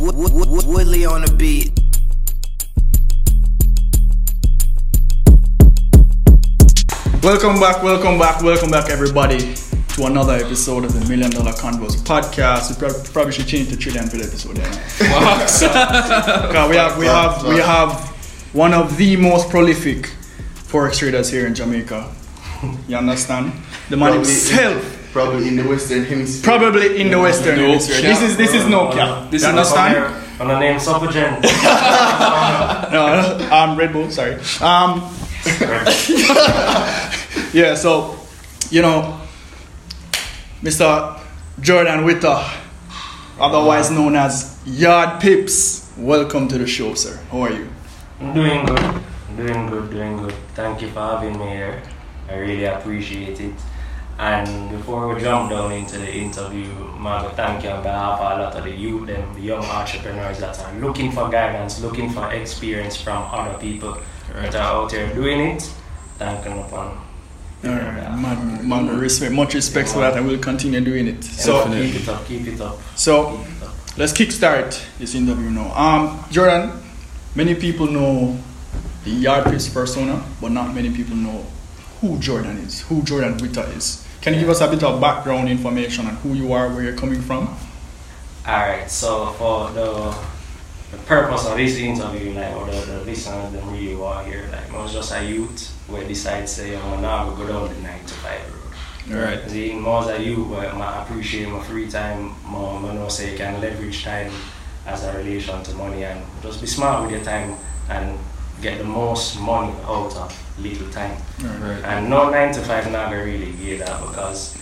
Woodley on the beat. Welcome back, welcome back, welcome back, everybody, to another episode of the Million Dollar Convos podcast. We probably should change the trillion for the episode. Yeah. 'Cause we have, we have, we have one of the most prolific forex traders here in Jamaica. You understand? The man himself, Probably in the Western Hemisphere. probably in the Western No Hemisphere. This is this is no cap. This you is understand? On the name Suppergen. No, um, Red Bull. Sorry. Um, yeah. So, you know, Mr. Jordan Witter, otherwise known as Yard Pips. Welcome to the show, sir. How are you? I'm doing good. Doing good, doing good. Thank you for having me here. I really appreciate it. And before we jump down into the interview, Margo, thank you on behalf of a lot of the youth, them, the young entrepreneurs that are looking for guidance, looking for experience from other people that are out there doing it. Thank you upon. All right, man, man, respect, much respect for that, and we'll continue doing it. So So, keep it up, keep it up. so Keep it up. let's kickstart this interview now. Um, Jordan, many people know the Yard Pips persona, but not many people know who Jordan is, who Jordan Witter is. Can you give us a bit of background information on who you are, where you're coming from? Alright, so for the the purpose of this interview, like or the, the listeners them really want here, like I was just a youth where decide say oh, I'm gonna go down the nine to five road. All right. See, more a youth where I appreciate my free time, more I know say you can leverage time as a relation to money and just be smart with your time and get the most money out of little time. Right. And no nine to five not gonna really give that because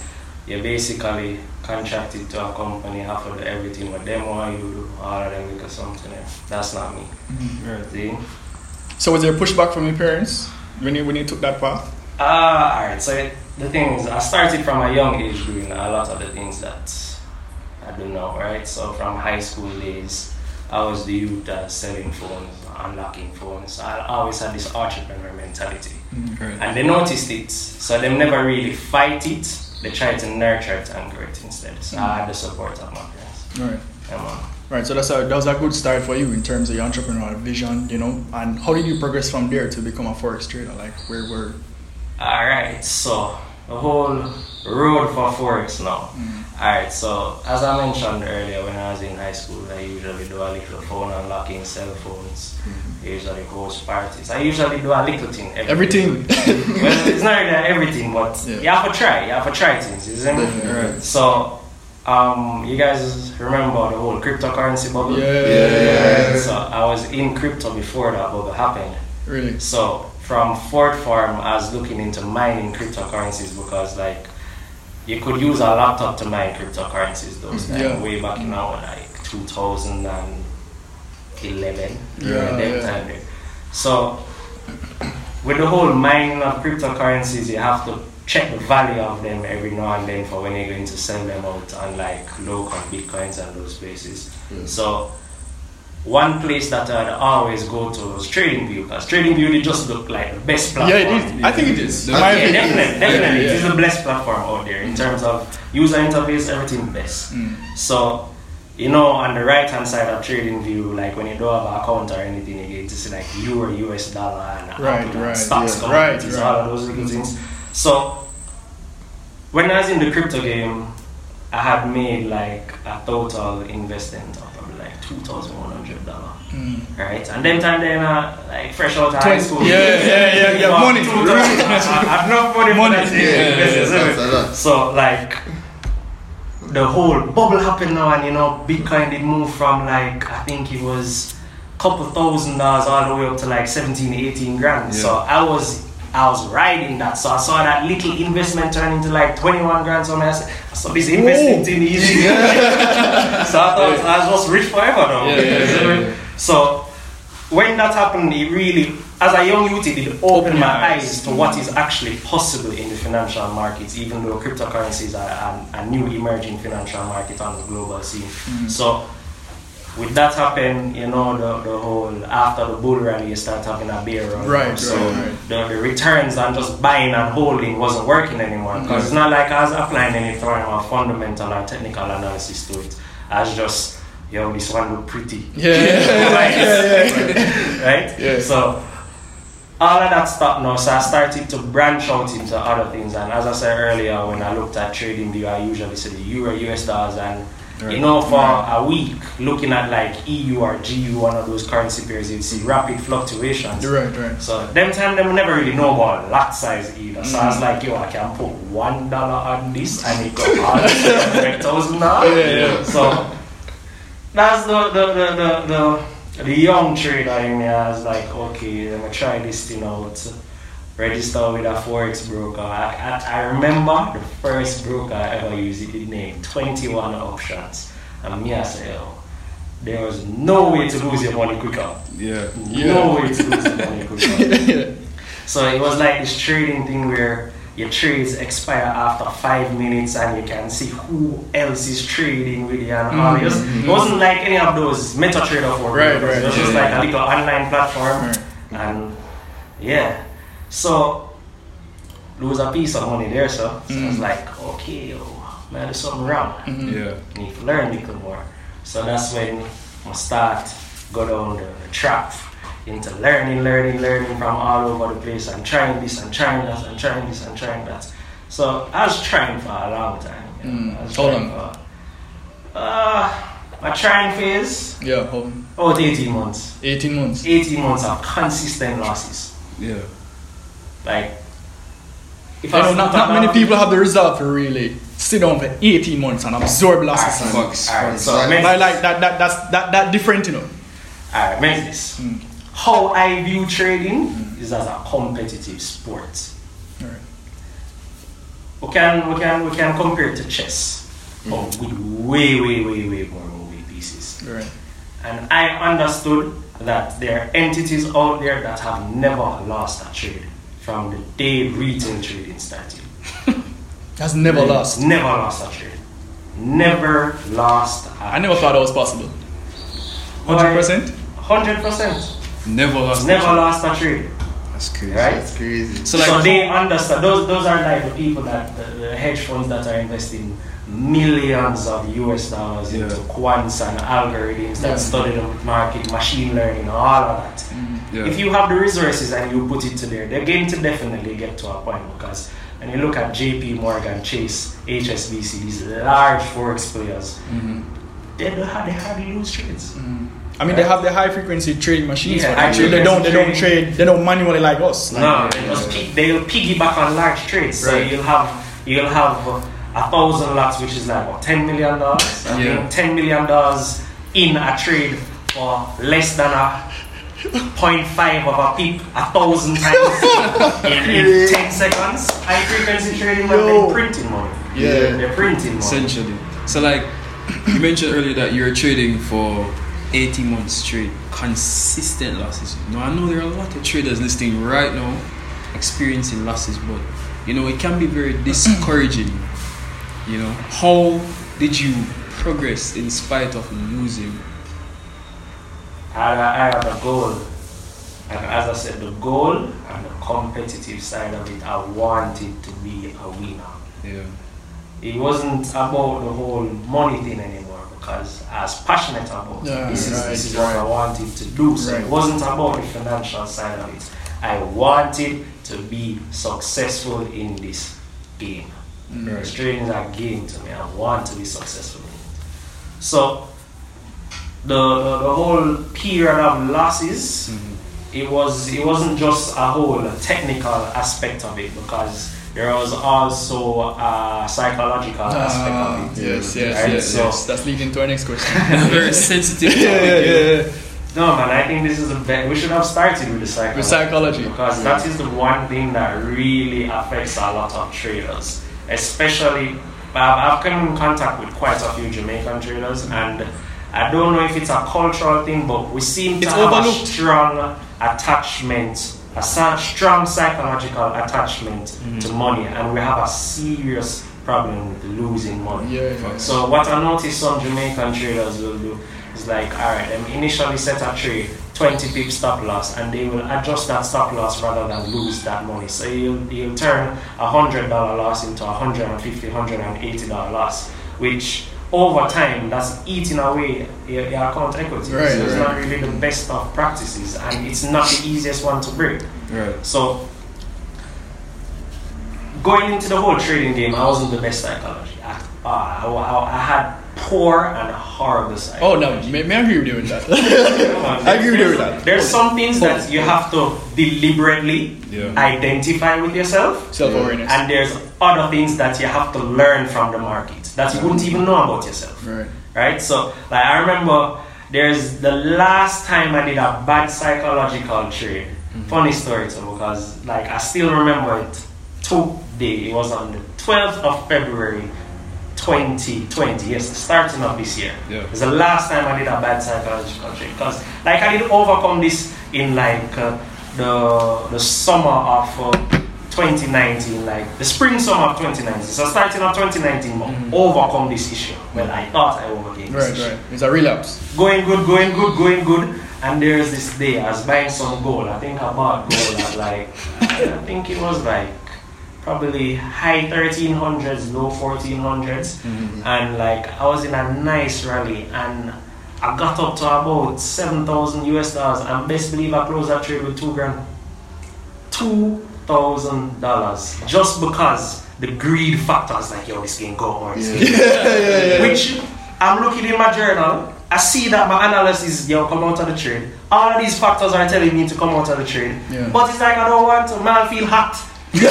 you're basically contracted to a company, half of everything what them want you to do, all of them because something there. That's not me. See? So was there pushback from your parents when you when you took that path? Uh, alright, so it, the thing is, I started from a young age doing a lot of the things that I do now, right? So from high school days, I was the youth that's selling phones, unlocking phones. I always had this entrepreneur mentality. Mm, and they noticed it, so they never really fight it. They try to nurture it and grow it instead. So I had the support of my parents. All right. Yeah. Right, so that's a, that was a good start for you in terms of your entrepreneurial vision, you know. And how did you progress from there to become a forex trader? Like, where were? Alright, so the whole road for Forex now. Mm. Alright, so as I mentioned earlier, when I was in high school, I usually do a little phone unlocking cell phones, usually host parties. I usually do a little thing. every Everything. well, it's not really everything, but Yeah. you have to try. You have to try things, isn't it? Right. So, um, you guys remember the whole cryptocurrency bubble? Yeah. So I was in crypto before that bubble happened. Really? So from fourth form, I was looking into mining cryptocurrencies because like you could use a laptop to mine cryptocurrencies those Yeah. way back in now like 2011. Yeah, that yeah. time there. So with the whole mining of cryptocurrencies, you have to check the value of them every now and then for when you're going to sell them out on like local bitcoins and those places. So one place that I'd always go to was TradingView because TradingView they just look like the best platform. Yeah, it is. I think it is. Yeah, My Yeah, definitely, definitely. Yeah, It is the best platform out there in terms of user interface, everything best. Mm. So, you know, on the right hand side of TradingView, like when you don't have an account or anything, you get to see like euro, US dollar, and Right, Apple, right, stocks, yeah. Right, right. all of those little things. So, when I was in the crypto game, I had made like a total investment like two thousand one hundred dollar. Mm. Right, and then time then uh, like fresh out of high Twenty- school. yeah, yeah, yeah, yeah, About money. 2,000. I I had enough money, Money, for that yeah, yeah, business, yeah, isn't it? that's a lot. So like the whole bubble happened now, and you know Bitcoin did move from like I think it was a couple thousand dollars all the way up to like 17, 18 grand. So I was I was riding that. So I saw that little investment turn into like 21 grand. So I said, so this investment thing easy. so I thought I was just rich forever now. Yeah, yeah, yeah, yeah. So when that happened, it really, as a young youth, it did open my eyes eyes. to what is actually possible in the financial markets, even though cryptocurrencies are a, a new emerging financial market on the global scene. Mm-hmm. So with that happen, you know, the, the whole after the bull rally, you start having a bear run. Right, So right, right. The, the returns and just buying and holding wasn't working anymore mm-hmm. because it's not like I was applying any form of fundamental or technical analysis to it. I was just yo, this one look pretty. Yeah, yeah, yeah, yeah. right? Yeah. So all of that stopped now, so I started to branch out into other things. And as I said earlier, when I looked at trading view, I usually see the euro, US dollars, and you Right. know, for a week, looking at like EU or GU, one of those currency pairs, you'd see rapid fluctuations. Right, right. So them time them never really know about lot size either. So I was Mm. like, yo, I can put one dollar on this and it go all hundred thousand dollars. Yeah, yeah. So that's the the the the, the, the young trader in me. I was like, okay, let me try this thing out. Register with a forex broker. I, I, I remember the first broker I ever used. It did name Twenty One Options, and me I say, yo, there was no way to lose your money quicker. Yeah. No way to lose your money quicker. yeah. So it was like this trading thing where your trades expire after five minutes and you can see who else is trading with you and all. Mm-hmm. It, was, it wasn't like any of those MetaTrader 4 Right, right. It was right, just yeah, like yeah. a little online platform. Right. And yeah. So lose a piece of money there, so, so I was Mm. like, okay, yo, man, there's something wrong Mhm. Yeah. need to learn a little more. So that's when I start go down the, the track into learning, learning, learning from all over the place I'm trying this I'm trying that I'm trying this I'm trying that. So I was trying for a long time. you know. Mm. I was How trying? For, uh, my trying phase, Yeah, hold on. about 18 months. 18 months. 18 months of consistent losses. Yeah. Like, if You know, was not, to not many people have the resolve to really sit down for 18 months and absorb losses. Alright, and- Facts. alright, so Like- make- Like, like that, that, that's that, that different, you know. Alright, make this. Mm. How I view trading is as a competitive sport. Alright. We can we can we can compare it to chess, but with way way way way more moving pieces. Right. And I understood that there are entities out there that have never lost a trade from the day retail trading started. Has never lost. Never lost a trade. Never lost. A I never thought that was possible. 100%? Hundred percent. Never lost. Never lost a trade. That's crazy. Right? That's crazy. So So, like, they understand. Those those are like the people that the, the hedge funds that are investing millions of US dollars into Yeah. quants and algorithms that Yeah. study the market, machine learning, all of that. yeah. If you have the resources and you put it to there, they're going to definitely get to a point because when you look at JP Morgan, Chase, HSBC, these large forex players, Mhm. they don't have they hardly lose trades. I mean, they have the high frequency trading machines. Yeah, but actually, they don't. They don't trade. They don't manually like us. Like, No, they just pick, they'll piggyback on large trades. So you'll have you'll have uh, a thousand lots, which is like what ten million dollars. I Yeah. think ten million dollars in a trade for less than a 0.5 of a pip a thousand times in, in 10 seconds. High frequency trading, Yo. they're printing money. Yeah. They're printing money. Essentially. So like, you mentioned earlier that you're trading for 18 months straight, consistent losses. Now I know there are a lot of traders listening right now, experiencing losses, but you know it can be very discouraging. You know, how did you progress in spite of losing? I, I have a goal. And as I said, the goal and the competitive side of it, I wanted to be a winner. Yeah. it wasn't about the whole money thing anymore because I was passionate about Yeah, it. This is right, this is what I wanted to do. So Right. it wasn't about the financial side of it. I wanted to be successful in this game. Right. Trading is a game to me. I want to be successful. So the the, the whole period of losses it was it wasn't just a whole technical aspect of it because there was also a psychological aspect Ah, of it. yes, yes, Right, yes, so- yes. That's leading to our next question. very sensitive topic. yeah, yeah, yeah. No man, I think this is a be- we should have started with the psychology. With psychology. because that is the one thing that really affects a lot of traders, especially. I've, I've come in contact with quite a few Jamaican traders, and I don't know if it's a cultural thing, but we seem to It's have overlooked. a strong attachment, a sa- strong psychological attachment Mm-hmm. to money, and we have a serious problem with losing money. Yeah, yeah. So what I noticed some Jamaican traders will do is like, all right, them initially set a trade, 20 pip stop loss, and they will adjust that stop loss rather than lose that money. So you'll, you'll turn a hundred dollar loss into a hundred and fifty, hundred and eighty dollar loss, which over time, that's eating away your, your account equity. Right, so it's right. not really the best of practices, and it's not the easiest one to break. Right. So going into the whole trading game, I wasn't the best psychology. I, uh, I, I, I had poor and horrible side. Oh psychology. no, may, may I agree with you with that. I agree with you with that. There's some things that you have to deliberately Yeah. identify with yourself, Self awareness. and there's other things that you have to learn from the market that you wouldn't even know about yourself. Right. Right? So, like, I remember there's the last time I did a bad psychological trade. Mm-hmm. Funny story too, because like I still remember it today. It was on the 12th of February 2020. Yes, starting of this year. Yeah. It's the last time I did a bad psychological trade because like I did overcome this in like uh, the the summer of uh, 2019, like the spring summer of 2019. So starting of 2019, but overcome this issue. Well, I thought I overcame this Right, issue. right. It's a relapse. Going good, going good, going good. And there's this day I was buying some gold. I think I bought gold at like I think it was like probably high 1300s, low 1400s. Mm-hmm. And like I was in a nice rally and I got up to about 7,000 US dollars and best believe I closed that trade with two grand. Two thousand dollars just because the greed factor is like yo this can go on Yeah. can go which I'm looking in my journal. I see that my analysis, yo, come out of the trade. All of these factors are telling me to come out of the trade. Yeah. But it's like I don't want to. Man, I feel hot. And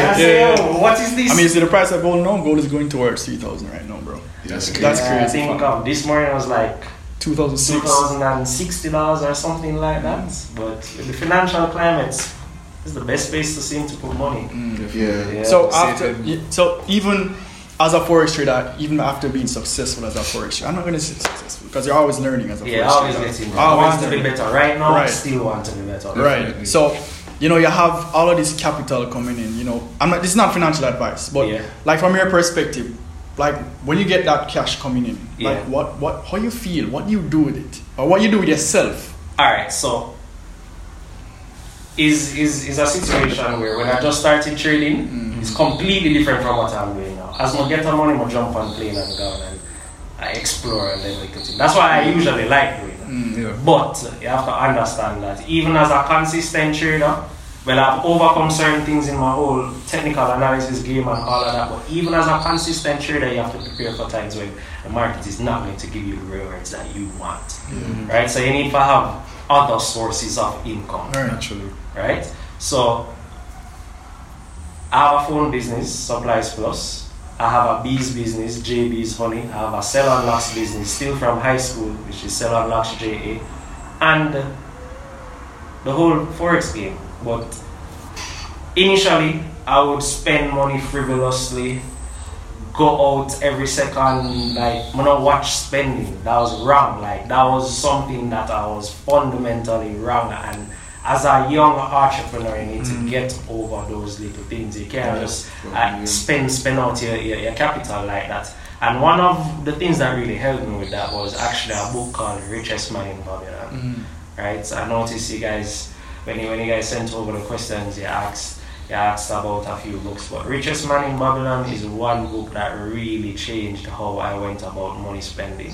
I Yeah. what is this? I mean, you see the price of gold now? Gold is going towards 3,000 right now, bro. That's Yeah. That's Yeah, crazy. I think um, this morning was like two 2006. thousand and sixty dollars or something like that. But the financial climate, is the best place to seem to put money. Yeah. Yeah. So Safe after, so even as a forex trader, even after being successful as a forex trader, I'm not gonna say successful because you're always learning as a Yeah, forex always trader. getting. I Always want to be better. Right now, I Right. still want to be better. Right. Definitely. So, you know, you have all of this capital coming in. You know, I'm not. This is not financial advice, but Yeah. like from your perspective, like when you get that cash coming in, Yeah. like what, what, how you feel, what you do with it, or what you do with yourself. All right, so is is is a situation where when I just started trading, mm-hmm. it's completely different from what I'm doing now. As I get the money, I jump on plane and go and I explore and then we continue. That's why I usually like doing. Yeah. But you have to understand that even as a consistent trader, well, I've overcome certain things in my whole technical analysis game and all of that. But even as a consistent trader, you have to prepare for times when the market is not going to give you the rewards that you want, mm-hmm. right? So you need to have other sources of income, Right. Naturally. right? So I have a phone business, Supplies Plus. I have a bees business, JB's Honey. I have a sell and locks business, still from high school, which is sell and locks JA, and the whole forex game. But initially, I would spend money frivolously, go out every second, like, not watch spending. That was wrong. Like, that was something that I was fundamentally wrong. And as a young entrepreneur, you need to get over those little things. You can't just uh, spend, spend out your, your, your capital like that. And one of the things that really helped me with that was actually a book called Richest Man in Babylon right? So I noticed you guys when you when you guys sent over the questions, you asked you asked about a few books, but Richest Man in Babylon is one book that really changed how I went about money spending.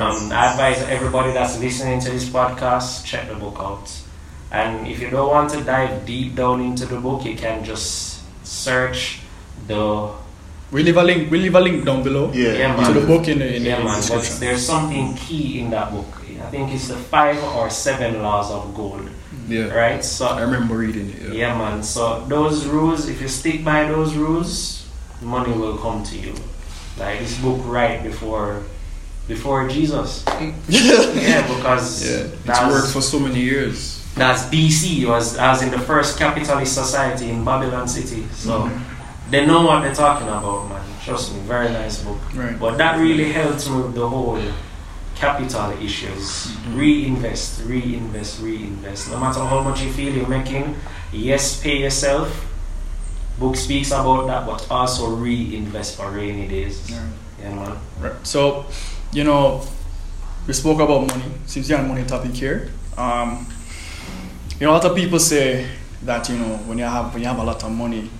Um, I advise everybody that's listening to this podcast check the book out. And if you don't want to dive deep down into the book, you can just search the We leave a link. We leave a link down below Yeah. Yeah, to man. the book in the, in the yeah, man. But there's something key in that book. I think it's the five or seven laws of gold, Yeah. right? So I remember reading it. Yeah. yeah, man. So those rules, if you stick by those rules, money will come to you. Like this book right before before Jesus. yeah, because Yeah. It's that's, worked for so many years. That's BC. Was I was in the first capitalist society in Babylon City. So they know what they're talking about, man. Trust me, very nice book. Right. But that really helped me with the whole capital issues. Reinvest, reinvest, reinvest. No matter how much you feel you're making, yes, pay yourself. Book speaks about that, but also reinvest for rainy days. Right. Yeah, man. Right. So, you know, we spoke about money. Since you're on money topic here, um, you know, a lot of people say that you know when you have when you have a lot of money,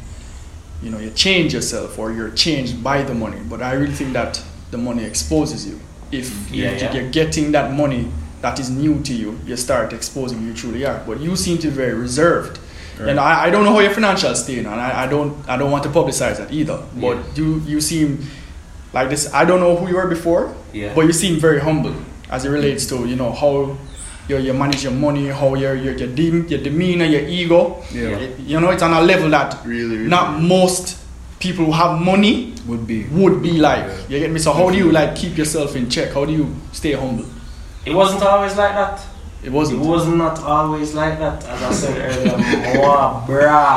you know you change yourself or you're changed by the money. But I really think that the money exposes you. If mm, you- Yeah, if yeah. you're getting that money that is new to you, you start exposing who you truly are. But you seem to be very reserved. And I, I don't know how your financial state, and I, I don't I don't want to publicize that either. But Yeah. you you seem like this. I don't know who you were before, Yeah. but you seem very humble as it relates to you know how you, you manage your money, how your your your, dem- your demeanor, your ego. Yeah. Yeah. It- you know, it's on a level that Really, really. not most people who have money Would be. would be like. You get me? So how do you like keep yourself in check? How do you stay humble? It wasn't always like that. It It wasn't. It was not always like that, as I said earlier. Wow, bruh.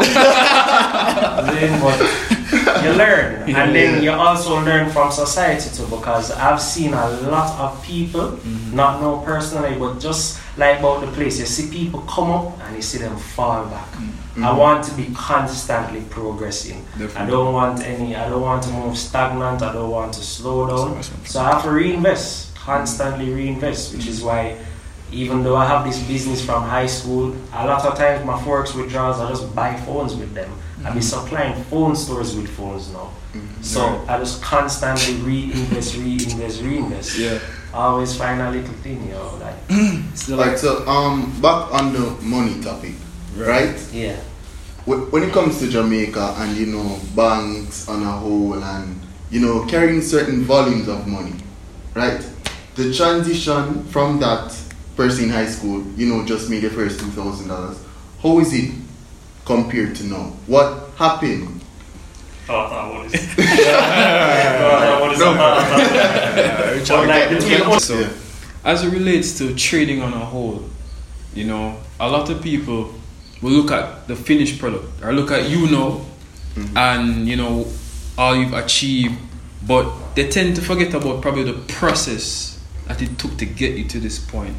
but you learn, and then you also learn from society too. Because I've seen a lot of people, mm-hmm. not know personally, but just like about the place, you see people come up and you see them fall back. Mm-hmm. I want to be constantly progressing. I don't want any. I don't want to move stagnant. I don't want to slow down. So- So I have to reinvest, constantly mm-hmm. reinvest, which is why even though I have this business from high school, a lot of times my forex withdrawals, I just buy phones with them. I be supplying phone stores with phones now. So I just constantly reinvest, reinvest, reinvest. Yeah. I always find a little thing, you know, like So Like like, so, um, back on the money topic, right? yeah. When it comes to Jamaica and you know banks on a whole and you know carrying certain volumes of money, right? The transition from that person in high school, you know, just made the first two thousand dollars. How is it compared to now? What happened? But like between so as it relates to trading on a whole, you know, a lot of people will look at the finished product or look at you now mm-hmm. and you know all you've achieved, but they tend to forget about probably the process that it took to get you to this point.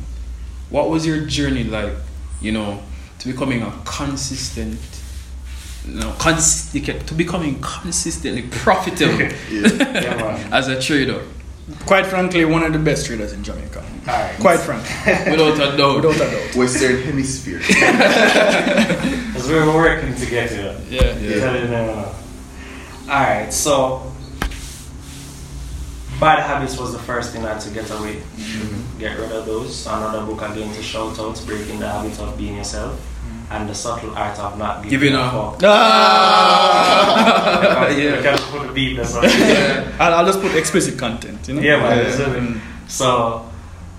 What was your journey like, you know, to becoming a consistent no, cons- to becoming consistently profitable Yeah. Yeah, as a trader, Quite frankly, one of the best traders in Jamaica. Alright. Quite frankly, without a doubt. without a doubt. Western Hemisphere. Because we were working together. Yeah. Yeah. Tell you no, no, no. Alright, so bad habits was the first thing I had to get away. Get rid of those. Another book again to shout out, Breaking the Habit of Being Yourself. And the subtle art of not giving, Giving a a- fuck. Ah! You yeah. can put the beat there, so- I'll, I'll just put explicit content. You know. Yeah, man. Yeah. so- So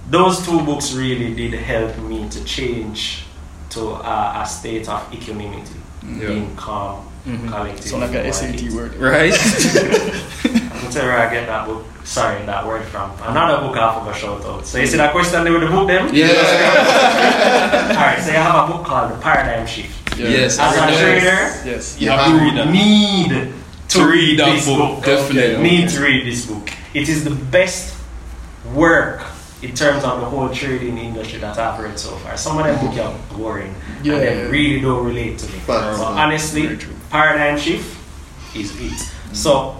those two books really did help me to change to a, a state of equanimity, Yeah. being calm, Mhm. collected. Sound like in a SAT market. word. Right? I'll tell you where I get that book. Sorry, that word from. Another book I forgot shout out. So you see that question they with the book them? Yeah. Alright, so you have a book called The Paradigm Shift. Yes. As a yes. trader, Yes. You have to read that. need to read that this book, book. definitely. Need to read this book. It is the best work in terms of the whole trading industry that I've read so far. Some of them books are boring Yeah, and they yeah. really don't relate to me. Facts, but honestly, paradigm shift is it. So,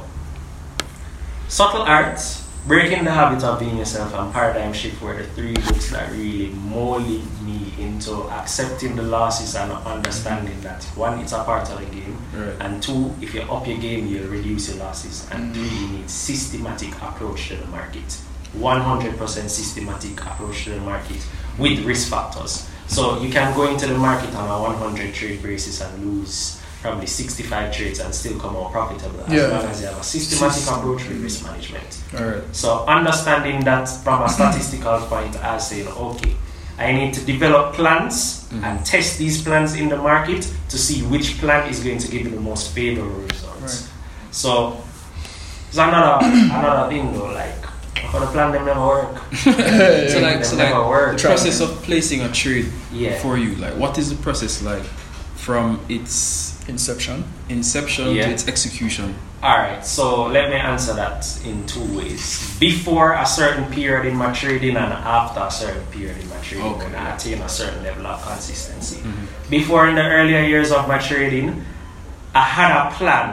subtle arts, breaking the habit of being yourself, and paradigm shift were the three books that really molded me into accepting the losses and understanding that one, it's a part of the game, Right. and two, if you up your game, you'll reduce your losses, and mm. three, you need systematic approach to the market. 100% systematic approach to the market with risk factors. So you can go into the market on a 100 trade basis and lose probably 65 trades and still come out profitable as Yeah. long as you have a systematic approach with risk management. Alright. So understanding that from a statistical point as saying, okay, I need to develop plans mm-hmm. and test these plans in the market to see which plan is going to give you the most favorable results. Right. So it's another another thing though, like for the plan them never work. So Them like, so never like work. the process of placing a trade Yeah. for you, like what is the process like from its Inception. inception Yeah. to its execution? Alright, so let me answer that in two ways. Before a certain period in my trading and after a certain period in my trading Okay. when I attain a certain level of consistency. Mhm. Before in the earlier years of my trading, I had a plan,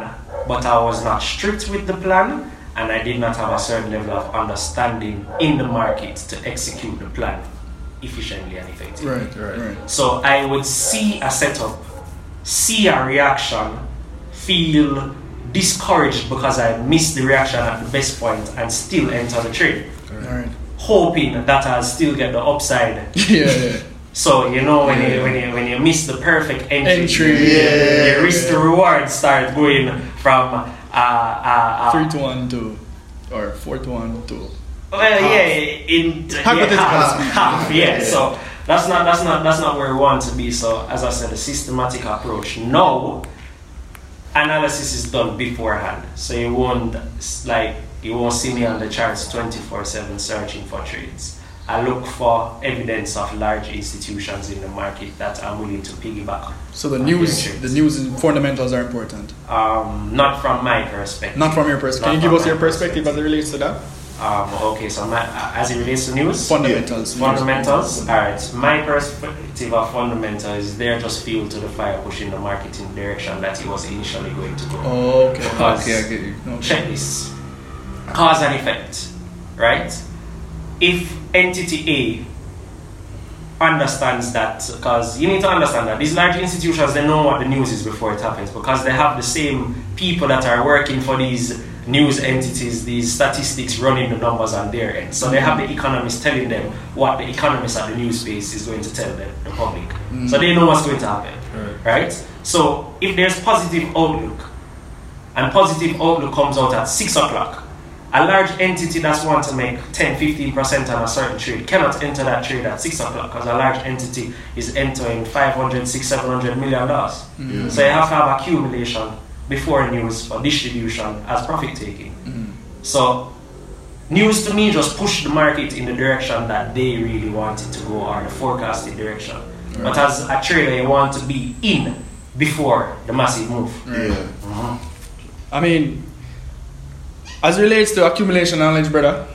but I was not strict with the plan and I did not have a certain level of understanding in the market to execute the plan efficiently and effectively. Right. Right. Right. So I would see a setup, see a reaction, feel discouraged because I missed the reaction at the best point and still enter the trade, Alright. hoping that I'll still get the upside. Yeah, yeah. So you know when you when you when you miss the perfect entry, Entry. Yeah. the risk to reward start going from uh, uh, uh, Three to one to, or four to one to. Well, yeah, in yeah, Hypothetical. half, half, yeah. Yeah. So that's not that's not that's not where we want to be. So as I said, a systematic approach. No analysis is done beforehand, so you won't like you won't see me on the charts twenty four seven searching for trades. I look for evidence of large institutions in the market that I'm willing to piggyback. So the news, the news and fundamentals are important. Um, not from my perspective. Not from your perspective. Can you give us your my perspective as it relates to that? Um, okay, so my, as it relates to news, Fundamentals. Fundamentals. Alright, my perspective of fundamentals is they're just fuel to the fire pushing the market in the direction that it was initially going to go. Oh, okay. Because Okay, I get you. Okay. check this. Cause and effect. Right? If entity A understands that because you need to understand that these large institutions they know what the news is before it happens because they have the same people that are working for these news entities, these statistics running the numbers on their end. So they have the economists telling them what the economists at the news space is going to tell them, the public. Mm. So they know what's going to happen. Right? So if there's positive outlook and positive outlook comes out at 6 o'clock, a large entity that's want to make 10 15% on a certain trade cannot enter that trade at 6 o'clock because a large entity is entering 500 6 700 million dollars Yeah. so you have to have accumulation before news for distribution as profit taking mm-hmm. so news to me just push the market in the direction that they really wanted to go or the forecasted direction but as a trader you want to be in before the massive move Yeah. Mm-hmm. I mean, as it relates to accumulation knowledge, brother.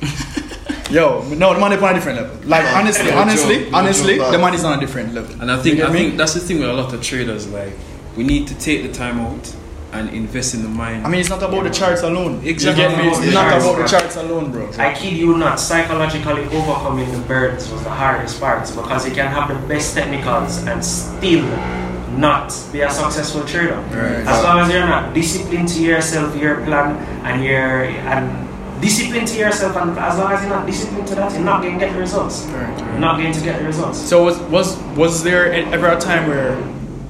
Yo, no, the money on a different level. Like honestly, No honestly, honestly, the but- money's on a different level. And I think I get me? think that's the thing with a lot of traders. Like we need to take the time out and invest in the mind. I mean, it's not about the charts alone. Exactly. You get me? It's About the not charts, about the charts alone, bro. I kid you not, psychologically overcoming the birds was the hardest part because you can have the best technicals and still not be a successful trader. Right. As long as you're not disciplined to yourself, your plan, and your and disciplined to yourself, and as long as you're not disciplined to that, you're not going to get the results. Right, right. You're not going to get the results. So was was was there ever a time where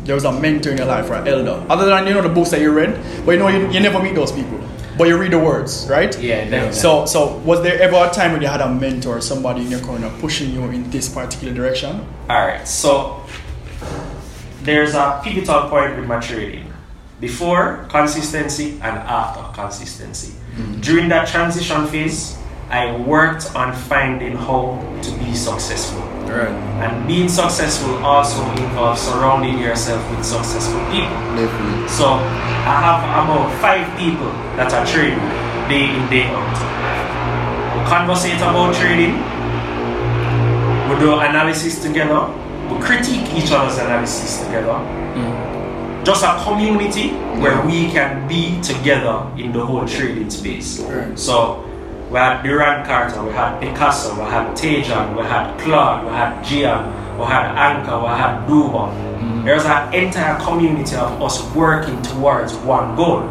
there was a mentor in your life or an elder, other than you know the books that you read, but you know you, you never meet those people, but you read the words, right? Yeah, definitely. So so was there ever a time when you had a mentor, somebody in your corner pushing you in this particular direction? All right, so there's a pivotal point with my trading before consistency and after consistency. Mm-hmm. During that transition phase, I worked on finding how to be successful. Right. And being successful also involves surrounding yourself with successful people. Definitely. So I have about five people that are trading day in, day out. We conversate about trading. We do analysis together. We critique each other's analysis together. Mm. Just a community where we can be together in the whole trading space. Right. So we had Duran Carter, we had Picasso, we had Tejan, we had Claude, we had Gian, we had Anka, we had Duba. Mm-hmm. There's an entire community of us working towards one goal.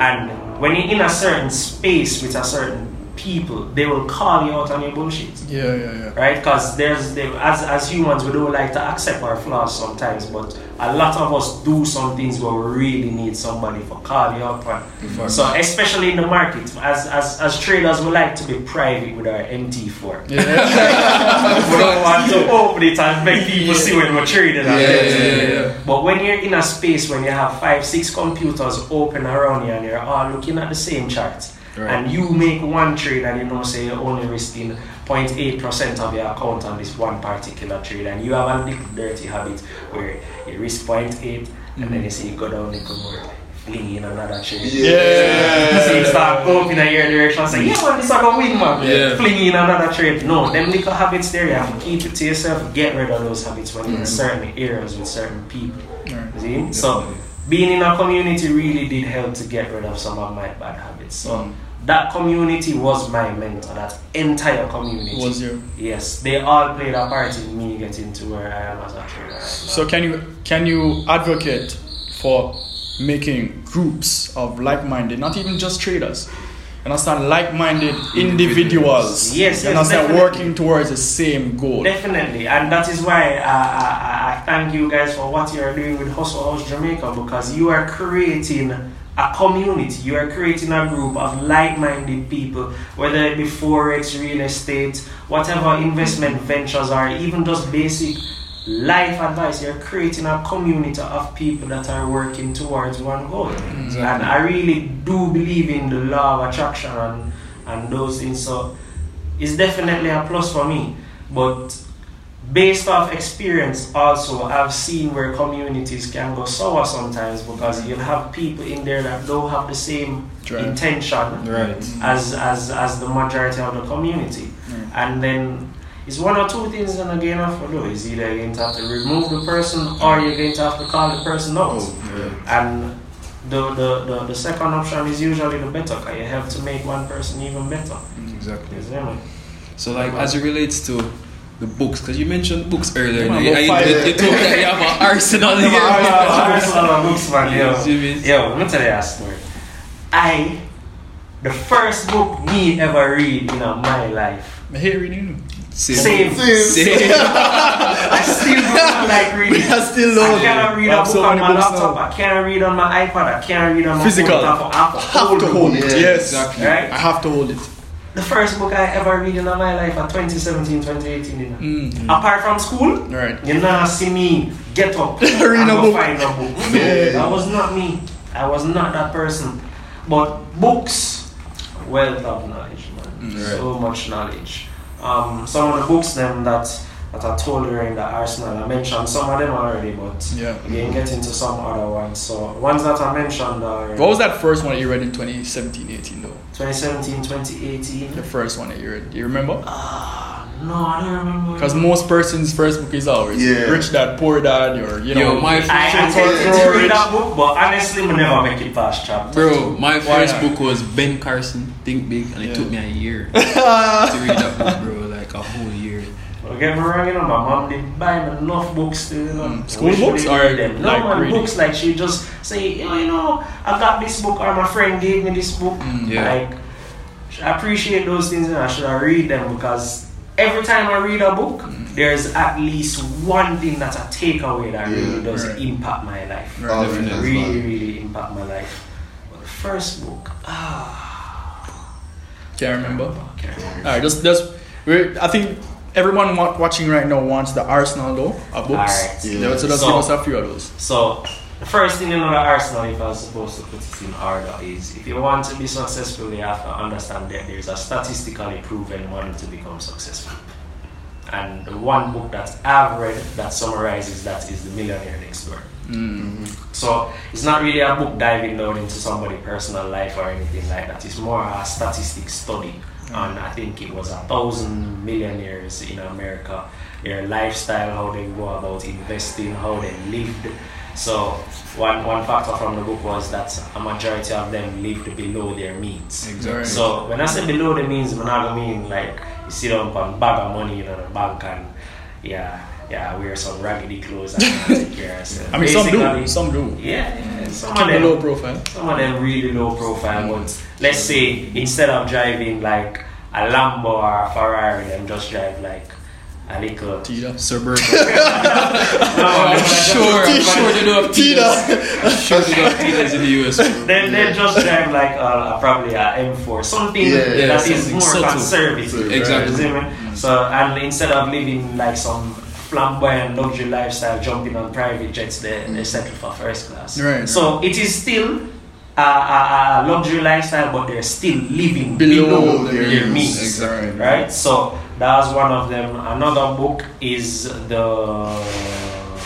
And when you're in a certain space with a certain people, they will call you out on your bullshit. Yeah, yeah, yeah. Right? Because there's there, as as humans we don't like to accept our flaws sometimes, but a lot of us do some things where we really need somebody for call you out on. So especially in the market, as as as traders we like to be private with our MT4. we don't want to open it and make people see when we're trading. Yeah, yeah, yeah, yeah. But when you're in a space when you have five, six computers open around you and you're all looking at the same chart, Right. and you make one trade and you know say you're only risking 0.8% of your account on this one particular trade, and you have a little dirty habit where you risk 0.8 and then you see you go down a little more, fling in another trade. Yeah. So you start going in your direction, say, yeah man, this is gonna win man. Yeah. Fling in another trade. No, them little habits there, you have to keep it to yourself, get rid of those habits when you're in mm. certain areas with certain people. Right. See? So being in a community really did help to get rid of some of my bad habits. So Mm. that community was my mentor, that entire community. Was you? Yes, they all played a part in me getting to where I am as a trader. right. So can you can you advocate for making groups of like-minded, not even just traders. You understand, like-minded individuals. Yes, yes, understand, definitely. working towards the same goal. Definitely, and that is why I, I, I- I thank you guys for what you are doing with Hustle House Jamaica because you are creating a community, you are creating a group of like minded people, whether it be Forex, real estate, whatever investment ventures are, even just basic life advice. You're creating a community of people that are working towards one goal. And I really do believe in the law of attraction and, and those things. So it's definitely a plus for me. But based off experience also I've seen where communities can go sour sometimes because you'll have people in there that don't have the same Right. intention Right. as, as as the majority of the community. Mm. And then it's one or two things you're going to have to do. Is either you're going to have to remove the person or you're going to have to call the person out. Oh, And the, the, the, the second option is usually the better because you have to make one person even better. Exactly. You? So, like, as it relates to the books, because you mentioned books earlier, Come on, you, about you, you, you told that you have an arsenal here. Yeah, Arsenal books, man. You Yo, see me? yo, let me tell you a story. I, the first book me ever read in my life, I hate reading. Same. Same. I still do not like reading. I still I cannot read I a book so on my laptop. now. I can't read on my iPad. I can't read on my Physical. phone. I have to- I have to Have hold to hold book. it. Yeah. Yes. Exactly. Right? I have to hold it. The first book I ever read in my life at 2017, 2018. You know. Mm. Apart from school, Right. you not see me get up Read and a go book. find a book. No, Yeah. that was not me. I was not that person. But books, wealth of knowledge, man. Mm, right. So much knowledge. Um, some of the books them that that I told you in the Arsenal, I mentioned some of them already, but Yeah. we can get into some other ones. So ones that I mentioned are What was that first one that you read in 2017, 18 though? 2017, 2018. The first one that you read. Do you remember? Ah, no, I don't remember. Because most person's first book is always Yeah. Rich Dad, Poor Dad, or you know. Yo, my I Shit attempted for to read that book, but honestly, I never make it past chapter. Bro, my Why first not? book was Ben Carson, Think Big, and it Yeah. took me a year to read that book, bro. Like a whole year. Don't get me wrong, you know, my mom did buy me enough books to, you know. Mm, school books they or read them. No, like man, reading? books like she just say, you know, you know, I got this book or my friend gave me this book. Mm, yeah. Like, I appreciate those things and I should I read them because every time I read a book, there's at least one thing that I take away that Yeah, really does right. impact my life. Right, definitely. really, really impact my life. But the first book, ah, Can't remember. okay. Alright, just just I think everyone watching right now wants the Arsenal though, of books. Alright. Yeah. Yeah, so just So- give us a few of those. So, the first thing in the arsenal, if I was supposed to put it in order, is if you want to be successful, you have to understand that there's a statistically proven one to become successful. And the one book that I've read that summarizes that is The Millionaire Next Door. Mm. So it's not really a book diving down into somebody's personal life or anything like that. It's more a statistic study. And I think it was a thousand millionaires in America, their lifestyle, how they go about investing, how they lived. So one, one factor from the book was that a majority of them lived below their means. Exactly. So when I say below the means, I'm not mean like you sit down on bag of money in the bank and yeah, yeah, wear some raggedy clothes and take care of yourself. I mean some do, some do. yeah, yeah, some of them, low profile. some of them really low profile. But let's say instead of driving like a Lambo or a Ferrari, them just drive like a little. Tiida. Suburban. No, I'm them just- sure, I'm sure they don't have Tiida. Tiidas. I'm sure they don't have in the US. bro. They, they just drive like a, a, probably uh, a M4, something Yeah, that yeah, is something more subtle. conservative. Exactly. You see? Mm. So and instead of living like some flamboyant luxury lifestyle, jumping on private jets, they, they mm. settle for first class. Right. So it is still a, a, a luxury lifestyle, but they're still living Below below, their their means. means. Exactly. Right. So that was one of them. Another book is the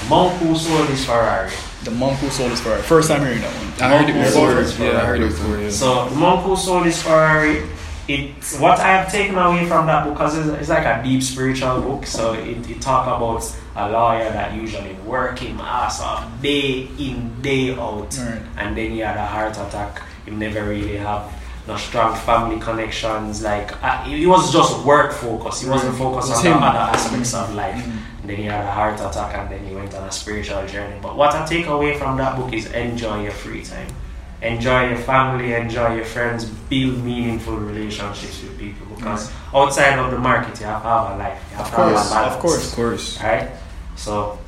Monk Who Sold His Ferrari. The monk who sold his Ferrari. First time hearing that one. I heard it Monk before. Yeah, I heard it before. Yeah. So the monk who sold his Ferrari, it's what I have taken away from that book because it's, it's like a deep spiritual book. So it, it talk about a lawyer that usually work him ass off day in day out, Right. and then he had a heart attack. He never really have no strong family connections. Like uh, he was just work focused. He wasn't focused on the other aspects of life. And then he had a heart attack, and then he went on a spiritual journey. But what I take away from that book is enjoy your free time, enjoy your family, enjoy your friends, build meaningful relationships with people. Because outside of the market, you have to have a life. You have Of to have a balance of course. Of course. right? So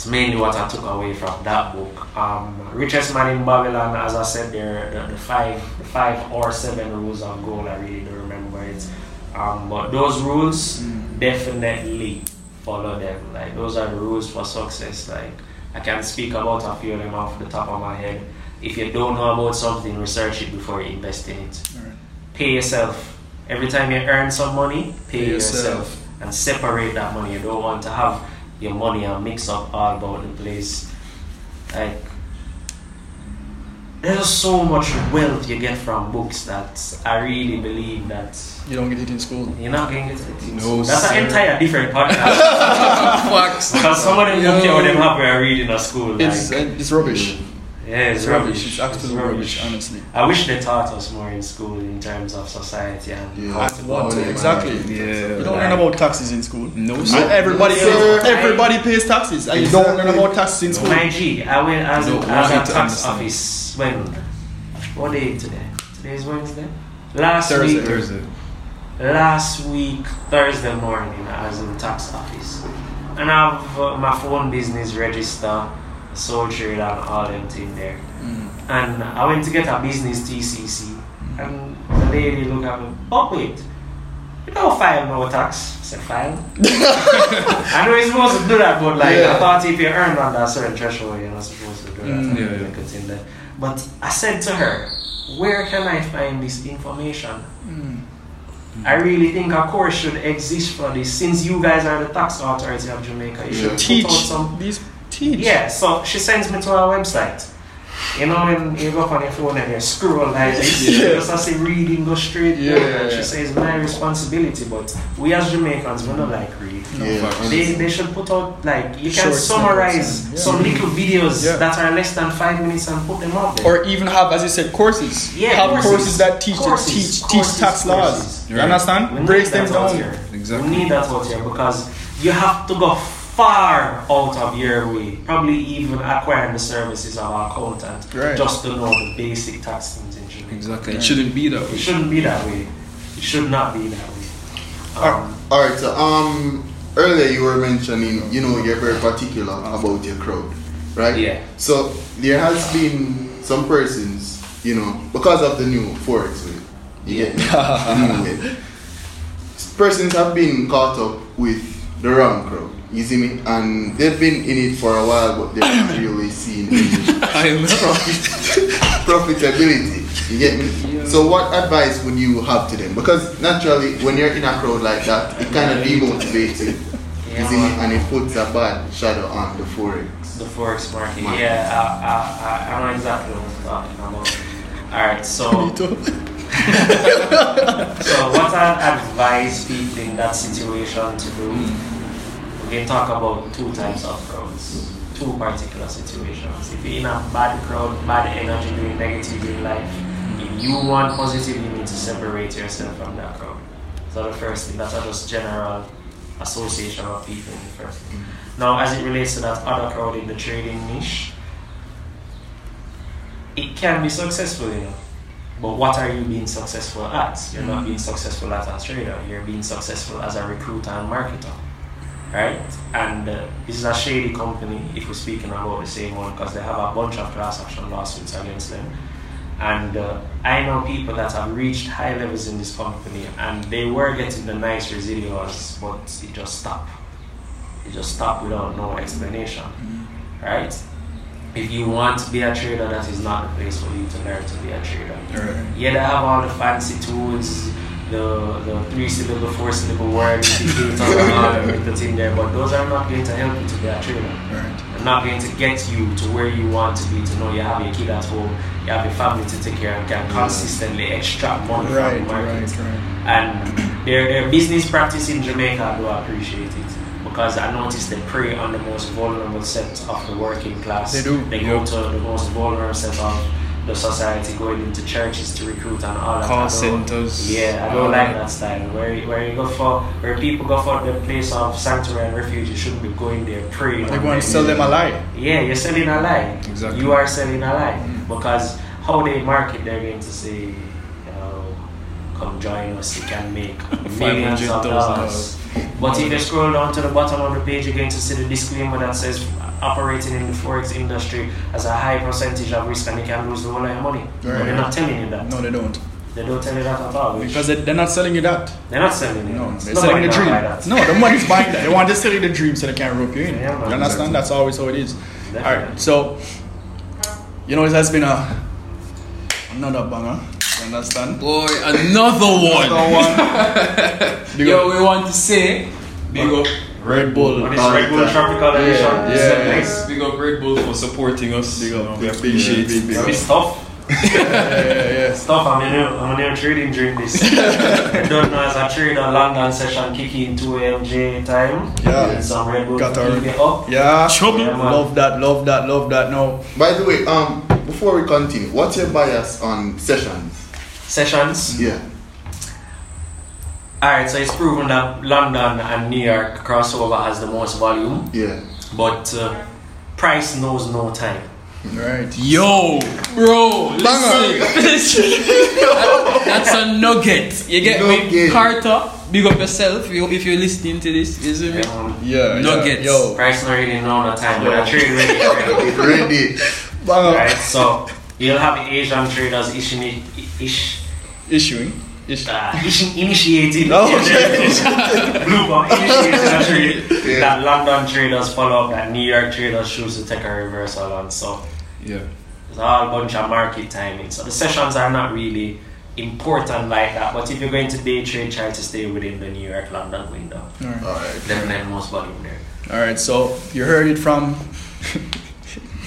it's mainly what I took away from that book. Um, Richest Man in Babylon, as I said there, the, the five, the five or seven rules of gold. I really don't remember it. Um, but those rules definitely follow them. Like those are the rules for success. Like I can speak about a few of them off the top of my head. If you don't know about something, research it before you invest in it. Alright. Pay yourself. Every time you earn some money, pay, Pay yourself. yourself. and separate that money. You don't want to have your money and mix up all about the place. Like there's so much wealth you get from books that I really believe that You don't get it in school. you're not going to get it. No, That's sir. an entire different podcast. Because some of them books you them have read in a school. Like, It's uh, it's rubbish. Yeah, it's, It's rubbish. It's absolute rubbish, honestly. I wish they taught us more in school in terms of society and Yeah. how to What? Oh, Exactly. Yeah. You don't learn about taxes in school. No, So sir. everybody No, pays, sir. everybody pays taxes, and you don't learn about taxes in school. My G, I went as, No, as a tax office when what day today? Today is Wednesday. Last Thursday. week, Thursday. last week Thursday morning, I was in the tax office, and I have uh, my phone business register, sole trade, and all them thing there. Mm. And I went to get a business TCC, and the lady looked at me. Oh wait, you don't file no tax. I said file. I know you're supposed to do that, but like Yeah. I thought if you earn under a certain threshold, you're not supposed to do that. Mm. and Yeah, make yeah. it in there. But I said to her, where can I find this information? Mm. I really think a course should exist for this. Since you guys are the tax authority of Jamaica, you should Teach put out some these teach. yeah, so she sends me to our website. You know when you go on your phone and you scroll like this, Yeah. just as a reading go straight Yeah, yeah, yeah. she says my responsibility, but we as Jamaicans we don't like read. Yeah. They, they should put out like you can Short summarize and- yeah. some little videos that are less than five minutes and put them up there. Or even have, as you said, courses. Yeah, have courses. courses, that teach Courses, teach courses, teach tax laws. courses. You Right. understand? We Breaks them out down. here. Exactly. We need that out here because you have to go far out of your way, probably even acquiring the services of our accountant, Right. just to know the basic tax things in Jamaica. Exactly. It shouldn't be that It way. shouldn't be that way. It should not be that way. Um, All right. So um, earlier you were mentioning, you know, you're very particular about your crowd, right? Yeah. So there has been some persons, you know, because of the new forex way. You get me? New way. Persons have been caught up with the wrong crowd. You see me? And they've been in it for a while, but they haven't really seen any profit, profitability. You get me? So what advice would you have to them? Because naturally, when you're in a crowd like that, it kind of demotivates you. Yeah, You see me? And it puts a bad shadow on the forex. the forex market. Market. Yeah, I, I, I, I know exactly what you're talking about. All right, so Me too. so what I advise people in that situation to do, we can talk about two types of crowds, two particular situations. If you're in a bad crowd, bad energy, doing negative in life, if you want positive, you need to separate yourself from that crowd. So the first thing, that's a just general association of people in the first thing. Now, as it relates to that other crowd in the trading niche, it can be successful, you know. But what are you being successful at? You're not mm-hmm. being successful as a trader. You're being successful as a recruiter and marketer, right? And uh, this is a shady company. If we're speaking about the same one, because they have a bunch of class action lawsuits against them. And uh, I know people that have reached high levels in this company, and they were getting the nice residuals, but it just stopped. It just stopped without no explanation, right? If you want to be a trader, that is not the place for you to learn to be a trader. Right. Yeah, they have all the fancy tools, the the three syllable, four syllable word all everything in there, but those are not going to help you to be a trader. Right. They're not going to get you to where you want to be, to know you have your kid at home, you have your family to take care of, and can mm. consistently extract money Right, from the market. right, right. And their, their business practice in Jamaica, I do appreciate it. Because I noticed they prey on the most vulnerable set of the working class. They do, They go to the most vulnerable set of the society, going into churches to recruit and all that. Call centers. Yeah, I don't um, like that style. Where where you go for where people go for the place of sanctuary and refuge, you shouldn't be going there praying. They on want to sell them a lie. Yeah, you're selling a lie. Exactly. You are selling a lie mm. because how they market, they're going to say, you know, come join us. You can make millions of dollars. But if you scroll down to the bottom of the page, you're going to see the disclaimer that says operating in the forex industry has a high percentage of risk and you can lose the whole of your money. But they're not telling you that. No, they don't. They don't tell you that at all. which- Because they, they're not selling you that. they're not selling it. No, they're Nobody selling the can dream. No, the money's buying that. They want to sell you the dream so they can rope you in. Yeah, you understand? Exactly. That's always how it is. Definitely. Alright, so you know it has been a another banger. You understand? Boy, another one. Another one. Yo, we want to say big up Red Bull. What is Red Bull Tropical Edition? yeah, Is that yeah. nice? Big up Red Bull for supporting us. Big up, You know, big we appreciate it. big, It's big a tough. yeah, yeah, yeah. Stuff, I'm in here, I'm in here trading during this. I don't know as I trade a trader, London session kicking 2 a.m. J time. Yeah. Need some Red Bull Got to our- keep up. Yeah, Trouble. Yeah, love that, love that, love that. No, By the way, um, before we continue, what's your bias on sessions? Sessions. Yeah. Alright, so it's proven that London and New York crossover has the most volume, Yeah. but uh, price knows no time. right. Yo, bro, listen. That's a nugget. You get me? Carter, big up yourself if you- if you're listening to this. You see me? Um, Yeah, Nuggets. Yeah. Yo, price not really know no time, but I trade ready. ready. Ready. banger. So you'll have Asian traders issuing, ish, Issuing. Issue. uh, ishi- initiating No. blue bomb initiating a trade Yeah. that London traders follow up that New York traders choose to take a reversal on. So Yeah. it's all a bunch of market timing. So the sessions are not really important like that. But if you're going to day trade, try to stay within the New York London window. Alright. Alright. Definitely most volume there. All right. So you heard it from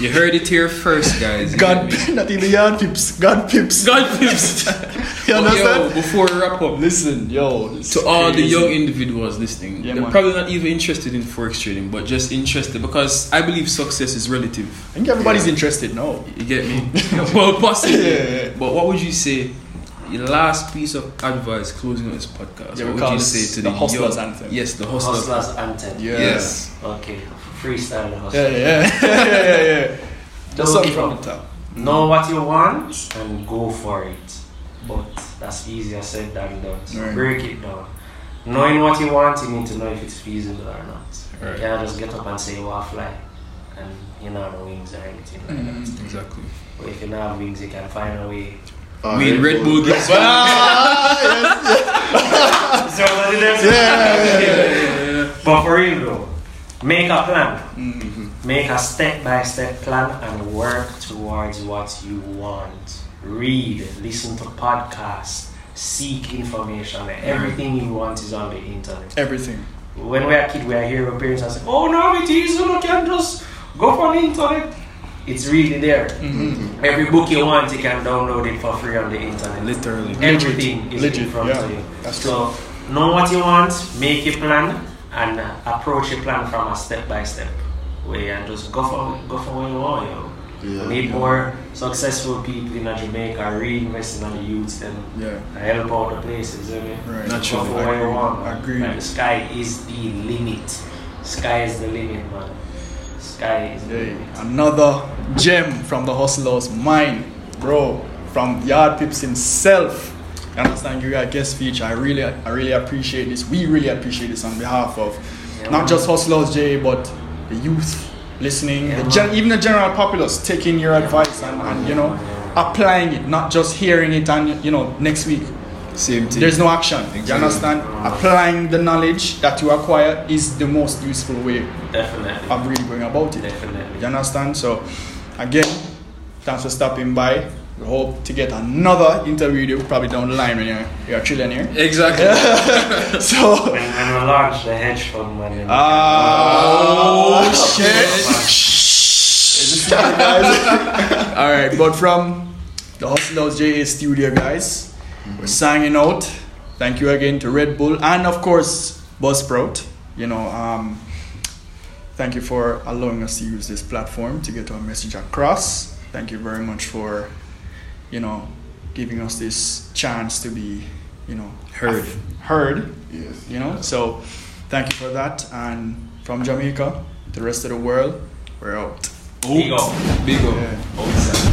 You heard it here first, guys. You God, get me? not even yard pips. God pips. God pips. You But understand? yo, before we wrap up, Listen, yo. it's to all the young individuals listening, Yeah, they're man. probably not even interested in forex trading, but just interested because I believe success is relative. I think everybody's interested now. You get me? well, possibly. Yeah, yeah, yeah. But what would you say? Your last piece of advice closing on this podcast. Yeah, what would you say to the the, hustlers young- anthem. Yes, the hustlers. Hustlers anthem. Yeah. Yes. Okay, freestyle the. Yeah, yeah, yeah, yeah, yeah. Just Don't something from the top. Know what you want and go for it. But that's easier said than done. So Right. break it down. Knowing what you want, you need to know if it's feasible or not. Right. You can't just get up and say you want fly and you know no wings or anything like Mm. that. Exactly. But if you don't have wings, you can find a way. Uh, we in Red Bull gives so what it is? But for real though, make a plan. Mm-hmm. Make a step by step plan and work towards what you want. Read, listen to podcasts, seek information. Everything you want is on the internet. Everything. When we are kids, we are hearing our parents say, Oh, no, it is, you can just go for the internet. It's really there. Mm-hmm. Every book you want, you can download it for free on the internet. Literally. Everything is Legit, in front yeah. of you. That's so know what you want, make a plan, and approach a plan from a step by step way, and just go for go for what you want. You know. Yeah. Need more successful people in Jamaica reinvesting on the youths and Yeah. help out the places. You know? Right. Go Naturally. for what you want. man. Agreed. Like, the sky is the limit. Sky is the limit, man. Sky is the Hey, limit. another gem from the hustler's mind, bro. From Yard Pips himself. You understand? You got a guest feature. I really, I really appreciate this. We really appreciate this on behalf of Yeah, not just hustlers, Jay, but the youth listening, Yeah, the gen- even the general populace taking your advice and, and you know applying it, not just hearing it and you know next week. Same thing. There's no action. You Exactly. understand? Applying the knowledge that you acquire is the most useful way Definitely. of really going about it. Definitely. You understand? So, again, thanks for stopping by. We hope to get another interview with probably down the line when you're, you're a trillionaire. exactly. So, When, when we launch the hedge fund, money. then we ah, Oh, shit. guys. All right, but from the Hustlers JA studio, guys, we're signing out. Thank you again to Red Bull and, of course, Buzzsprout. You know, um, thank you for allowing us to use this platform to get our message across. Thank you very much for you know, giving us this chance to be, you know, Heard. heard, Yes. you know. So thank you for that. And from Jamaica, the rest of the world, we're out. Big up. Big up. Yeah. Outside.